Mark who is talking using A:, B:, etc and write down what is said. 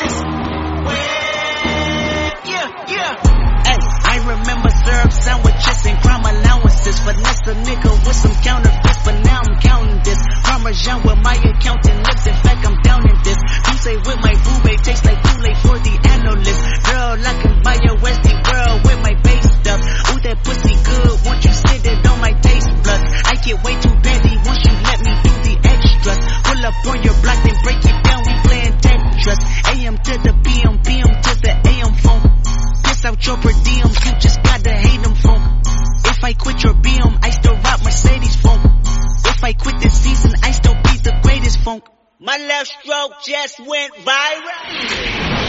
A: this. Yeah, yeah. Hey, I remember syrup sandwiches and crime allowances. Finesse a nigga with some counterfeits, but now I'm counting this. Parmesan with my accountant lips. In fact, I'm down in this. You say with my boobay tastes like too late for the analyst. Girl, I can buy your Westy girl with my base stuff. Ooh, that pussy good. Won't you sit it on my taste buds? I get way too busy once you let me do the extras. Pull up on your block, then break it down. We your per you just gotta hate them. If I quit your BM, I still rock Mercedes phone. If I quit this season, I still be the greatest funk. My left stroke just went viral.